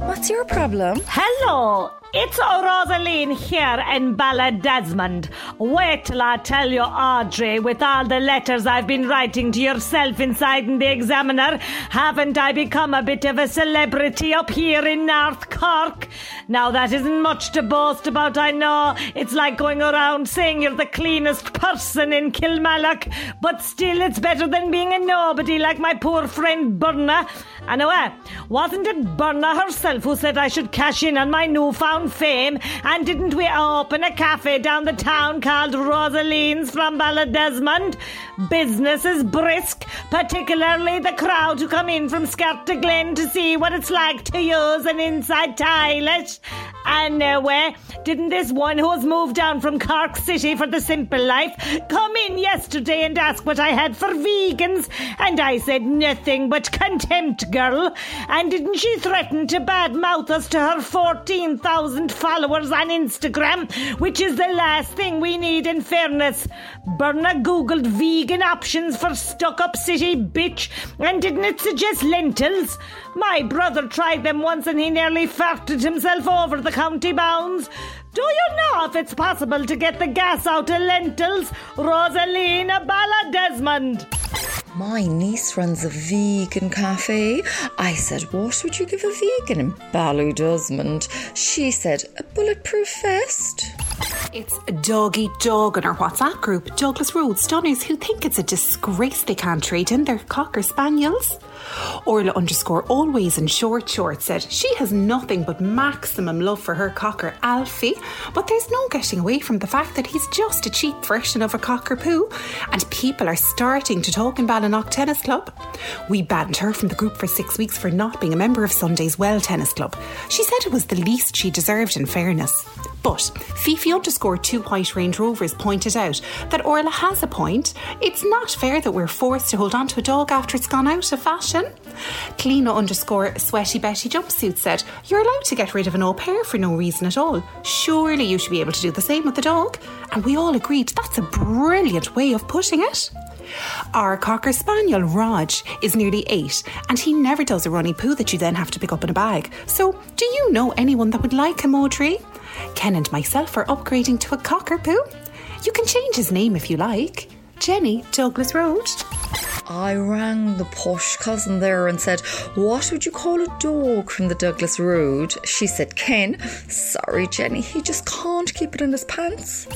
What's your problem? Hello, it's Rosaline here in Ballydesmond. Wait till I tell you, Audrey, with all the letters I've been writing to yourself inside in the Examiner, haven't I become a bit of a celebrity up here in North Cork? Now, that isn't much to boast about, I know. It's like going around saying you're the cleanest person in Kilmallock, but still, it's better than being a nobody like my poor friend Berna. Anyway, wasn't it Berna herself who said I should cash in on my newfound fame? And didn't we open a cafe down the town called Rosaline's from Ballydesmond? Business is brisk, particularly the crowd who come in from Glen to see what it's like to use an inside toilet. Anyway, uh, didn't this one who's moved down from Cork City for the simple life come in yesterday and ask what I had for vegans? And I said nothing but contempt, girl. And didn't she threaten to badmouth us to her 14,000 followers on Instagram? Which is the last thing we need in fairness. Berna googled vegan options for stuck up city bitch, and didn't it suggest lentils? My brother tried them once and he nearly farted himself over the county bounds. Do you know if it's possible to get the gas out of lentils? Rosalina Balla Desmond. My niece runs a vegan cafe. I said, What would you give a vegan in Ballydesmond? She said, A bulletproof vest. It's a dog eat dog in our WhatsApp group, Douglas Road Stunners, who think it's a disgrace they can't trade in their Cocker Spaniels. Orla underscore always in short short said she has nothing but maximum love for her cocker Alfie, but there's no getting away from the fact that he's just a cheap version of a cocker poo, and people are starting to talk in Ballinlough Tennis Club. We banned her from the group for six weeks for not being a member of Sunday's Well Tennis Club. She said it was the least she deserved in fairness. But Fifi underscore two white Range Rovers pointed out that Orla has a point. It's not fair that we're forced to hold on to a dog after it's gone out of fashion. Cleano underscore sweaty Betty jumpsuit said, You're allowed to get rid of an au pair for no reason at all. Surely you should be able to do the same with the dog. And we all agreed that's a brilliant way of putting it. Our Cocker Spaniel, Raj, is nearly eight, and he never does a runny poo that you then have to pick up in a bag. So, do you know anyone that would like him, Audrey? Ken and myself are upgrading to a Cocker poo. You can change his name if you like. Jenny, Douglas Road. I rang the posh cousin there and said, What would you call a dog from the Douglas Road? She said, Ken. Sorry, Jenny, he just can't keep it in his pants.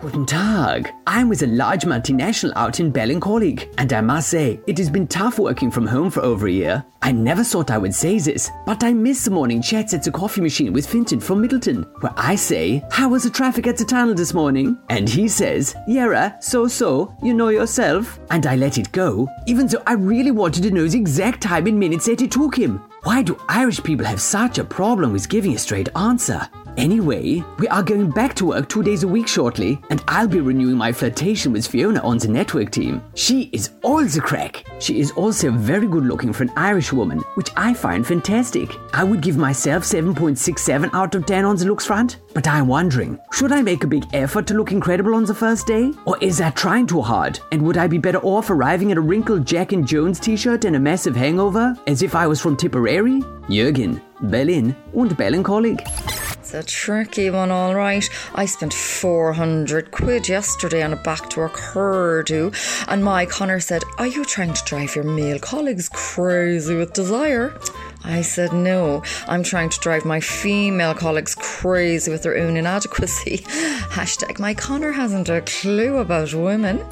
Guten Tag. I'm with a large multinational out in Ballincollig, and I must say, it has been tough working from home for over a year. I never thought I would say this, but I miss the morning chats at the coffee machine with Fintan from Midleton, where I say, How was the traffic at the tunnel this morning? And he says, Yera, so so, you know yourself. And I let it go, even though I really wanted to know the exact time in minutes that it took him. Why do Irish people have such a problem with giving a straight answer? Anyway, we are going back to work two days a week shortly, and I'll be renewing my flirtation with Fiona on the network team. She is all the crack. She is also very good looking for an Irish woman, which I find fantastic. I would give myself 7.67 out of 10 on the looks front, but I'm wondering, should I make a big effort to look incredible on the first day? Or is that trying too hard? And would I be better off arriving at a wrinkled Jack and Jones t-shirt and a massive hangover, as if I was from Tipperary? Jürgen, Berlin und Ballincollig. It's a tricky one, all right. I spent 400 quid yesterday on a back to work hairdo, and my Connor said, Are you trying to drive your male colleagues crazy with desire? I said, No, I'm trying to drive my female colleagues crazy with their own inadequacy. Hashtag my Connor hasn't a clue about women.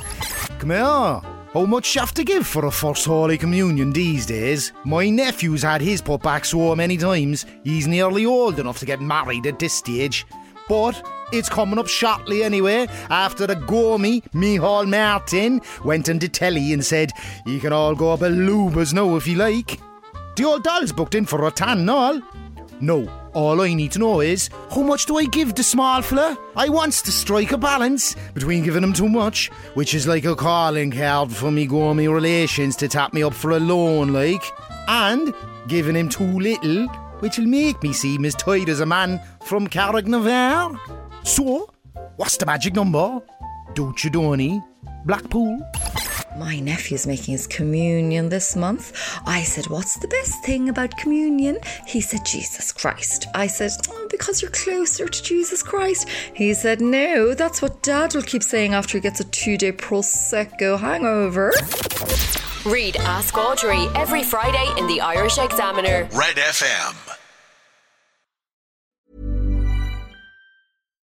Come here. How much you have to give for a First Holy Communion these days? My nephew's had his put back so many times, he's nearly old enough to get married at this stage. But it's coming up shortly anyway, after the gomy Micheál Martin went into telly and said, You can all go up at Luba's now if you like. The old doll's booked in for a tan and all. No, all I need to know is how much do I give the small fella? I wants to strike a balance between giving him too much, which is like a calling card for me gourmet relations to tap me up for a loan, like, and giving him too little, which'll make me seem as tight as a man from Carrignavar. So, what's the magic number? Don't you, Donny? Blackpool? My nephew's making his communion this month. I said, What's the best thing about communion? He said, Jesus Christ. I said, oh, Because you're closer to Jesus Christ. He said, No, that's what Dad will keep saying after he gets a two day Prosecco hangover. Read Ask Audrey every Friday in the Irish Examiner. Red FM.